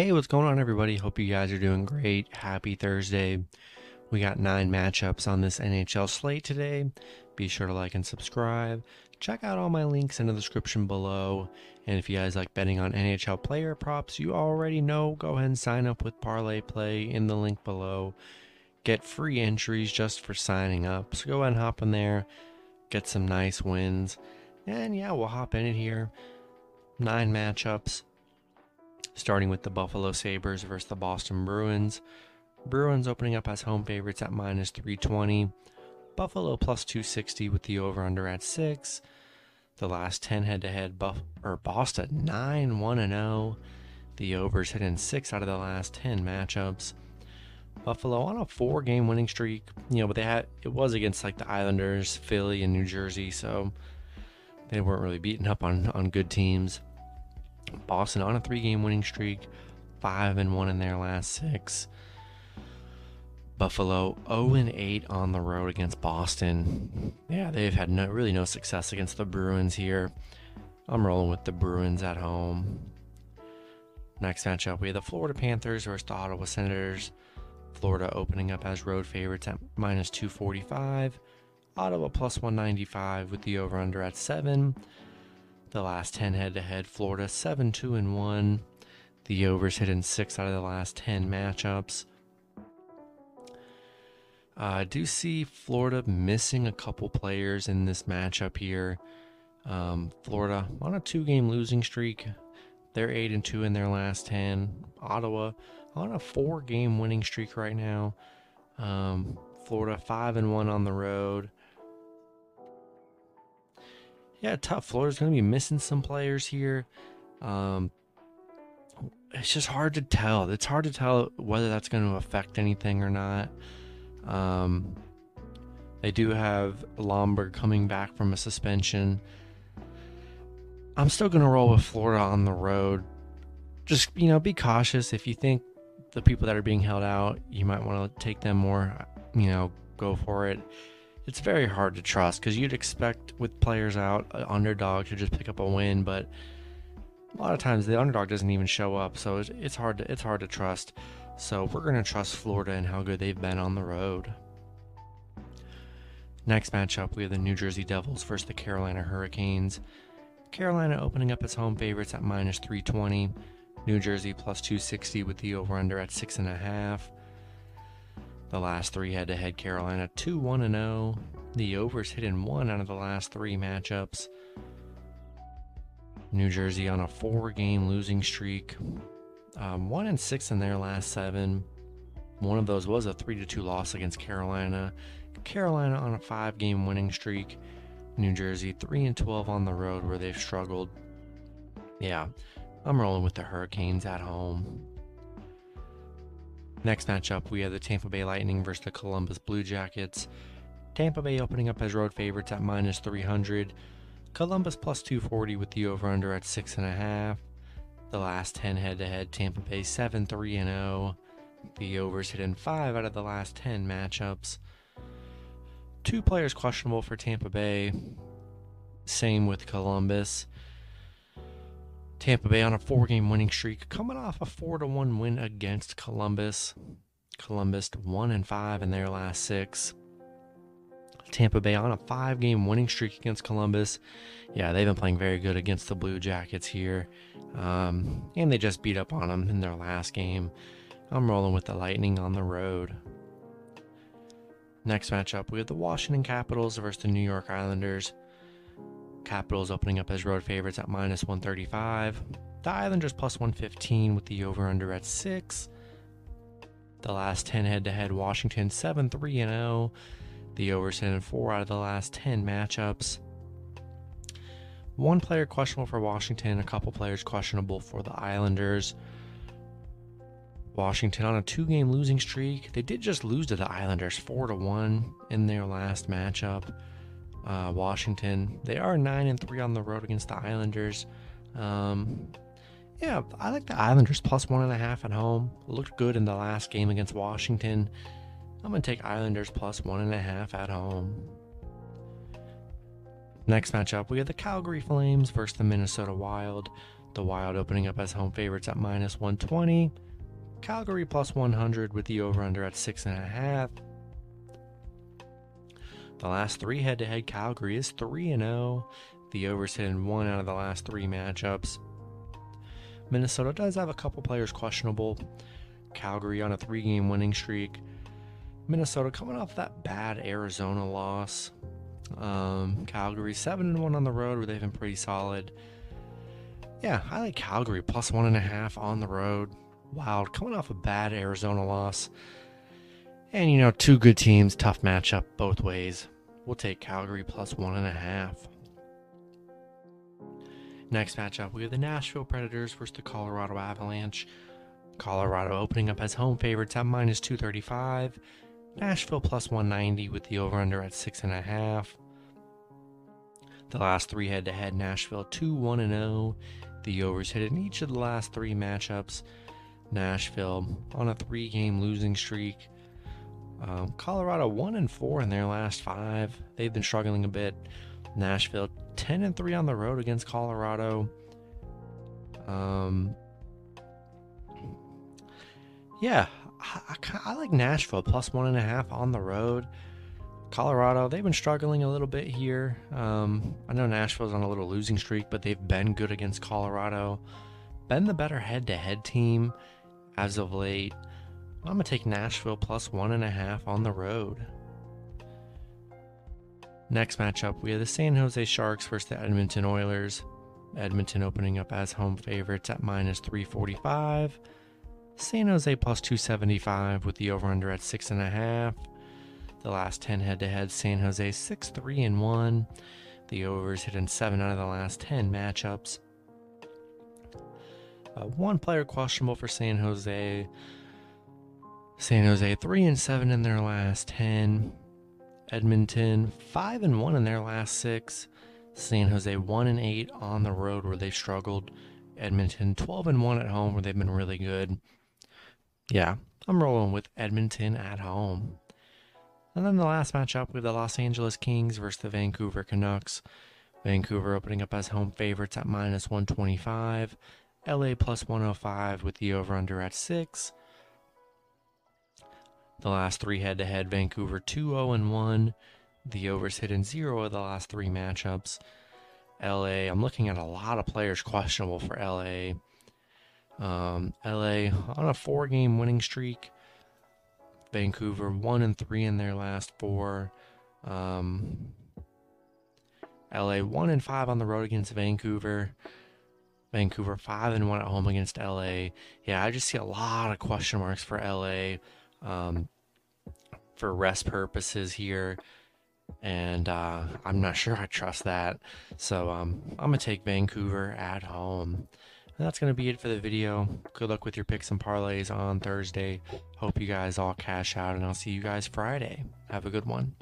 Hey, what's going on, everybody? Hope you guys are doing great. Happy Thursday. We got nine matchups on this NHL slate today. Be sure to like and subscribe. Check out all my links in the description below. And if you guys like betting on NHL player props, you already know, go ahead and sign up with Parlay Play in the link below. Get free entries just for signing up. So go ahead and hop in there, get some nice wins. And yeah, we'll hop in here. Nine matchups starting with the Buffalo Sabres versus the Boston Bruins. Bruins opening up as home favorites at minus 320. Buffalo plus 260 with the over under at 6. The last 10 head to head Buff or Boston 9 1 0. The overs hitting 6 out of the last 10 matchups. Buffalo on a 4 game winning streak, you know, but they had it was against like the Islanders, Philly and New Jersey, so they weren't really beaten up on on good teams. Boston on a three game winning streak, five and one in their last six. Buffalo 0 and 8 on the road against Boston. Yeah, they've had no, really no success against the Bruins here. I'm rolling with the Bruins at home. Next matchup, we have the Florida Panthers versus the Ottawa Senators. Florida opening up as road favorites at minus 245. Ottawa plus 195 with the over under at 7. The last 10 head to head, Florida 7 2 and 1. The overs hit in 6 out of the last 10 matchups. Uh, I do see Florida missing a couple players in this matchup here. Um, Florida on a two game losing streak. They're 8 and 2 in their last 10. Ottawa on a four game winning streak right now. Um, Florida 5 and 1 on the road. Yeah, tough. Florida's going to be missing some players here. Um, it's just hard to tell. It's hard to tell whether that's going to affect anything or not. Um, they do have Lomberg coming back from a suspension. I'm still going to roll with Florida on the road. Just, you know, be cautious. If you think the people that are being held out, you might want to take them more, you know, go for it. It's very hard to trust because you'd expect with players out, uh, an underdog to just pick up a win, but a lot of times the underdog doesn't even show up, so it's, it's hard to it's hard to trust. So we're going to trust Florida and how good they've been on the road. Next matchup, we have the New Jersey Devils versus the Carolina Hurricanes. Carolina opening up as home favorites at minus 320. New Jersey plus 260 with the over under at 6.5. The last three head to head Carolina 2 1 0. The overs hit in one out of the last three matchups. New Jersey on a four game losing streak. Um, one and six in their last seven. One of those was a three to two loss against Carolina. Carolina on a five game winning streak. New Jersey three and twelve on the road where they've struggled. Yeah, I'm rolling with the Hurricanes at home. Next matchup, we have the Tampa Bay Lightning versus the Columbus Blue Jackets. Tampa Bay opening up as road favorites at minus 300. Columbus plus 240 with the over under at 6.5. The last 10 head to head, Tampa Bay 7 3 0. The overs hit in 5 out of the last 10 matchups. Two players questionable for Tampa Bay. Same with Columbus. Tampa Bay on a four game winning streak, coming off a 4 to 1 win against Columbus. Columbus 1 and 5 in their last six. Tampa Bay on a five game winning streak against Columbus. Yeah, they've been playing very good against the Blue Jackets here. Um, and they just beat up on them in their last game. I'm rolling with the Lightning on the road. Next matchup, we have the Washington Capitals versus the New York Islanders. Capitals opening up as road favorites at minus 135. The Islanders plus 115 with the over under at 6. The last 10 head to head, Washington 7 3 0. The overs in 4 out of the last 10 matchups. One player questionable for Washington, a couple players questionable for the Islanders. Washington on a two-game losing streak. They did just lose to the Islanders 4 to 1 in their last matchup. Uh, Washington, they are 9 and 3 on the road against the Islanders. Um, yeah, I like the Islanders plus one and a half at home. Looked good in the last game against Washington. I'm to take Islanders plus one and a half at home. Next matchup, we have the Calgary Flames versus the Minnesota Wild. The Wild opening up as home favorites at minus 120. Calgary plus 100 with the over under at 6.5. The last three head to head, Calgary is 3 0. The over's hit in one out of the last three matchups. Minnesota does have a couple players questionable. Calgary on a three game winning streak. Minnesota coming off that bad Arizona loss. Um, Calgary 7 and 1 on the road where they've been pretty solid. Yeah, I like Calgary plus one and a half on the road. Wild coming off a bad Arizona loss. And you know, two good teams, tough matchup both ways. We'll take Calgary plus one and a half. Next matchup, we have the Nashville Predators versus the Colorado Avalanche. Colorado opening up as home favorites at minus 235. Nashville plus 190 with the over under at 6.5. The last three head to head, Nashville 2 1 0. The overs hit in each of the last three matchups. Nashville on a three game losing streak. Um, Colorado 1 and 4 in their last five. They've been struggling a bit. Nashville 10 and 3 on the road against Colorado. Um, yeah, I, I, I, like Nashville plus one and a half on the road. Colorado, they've been struggling a little bit here. Um, I know Nashville's on a little losing streak, but they've been good against Colorado. Been the better head to head team as of late. I'm going to take Nashville plus one and a half on the road. Next matchup, we have the San Jose Sharks versus the Edmonton Oilers. Edmonton opening up as home favorites at minus 345. San Jose plus 275 with the over under at 6.5. The last 10 head to head, San Jose 6 3 and 1. The overs hit in 7 out of the last 10 matchups. Uh, one player questionable for San Jose. San Jose 3 and 7 in their last 10. Edmonton 5 and 1 in their last 6. San Jose 1 and 8 on the road where they struggled. Edmonton 12 and 1 at home where they've been really good. Yeah, I'm rolling with Edmonton at home. And then the last matchup with the Los Angeles Kings versus the Vancouver Canucks. Vancouver opening up as home favorites at minus 125. LA plus 105 with the over under at 6. The last three head to head Vancouver 2 0 1. The overs hit in zero of the last three matchups. LA, I'm looking at a lot of players questionable for LA. Um, LA on a four game winning streak. Vancouver one and three in their last four. Um, LA one and five on the road against Vancouver. Vancouver five and one at home against LA. Yeah, I just see a lot of question marks for LA um, for rest purposes here, and uh, I'm not sure I trust that. So um, I'm gonna take Vancouver at home. And that's going to be it for the video. Good luck with your picks and parlays on Thursday. Hope you guys all cash out, and I'll see you guys Friday. Have a good one.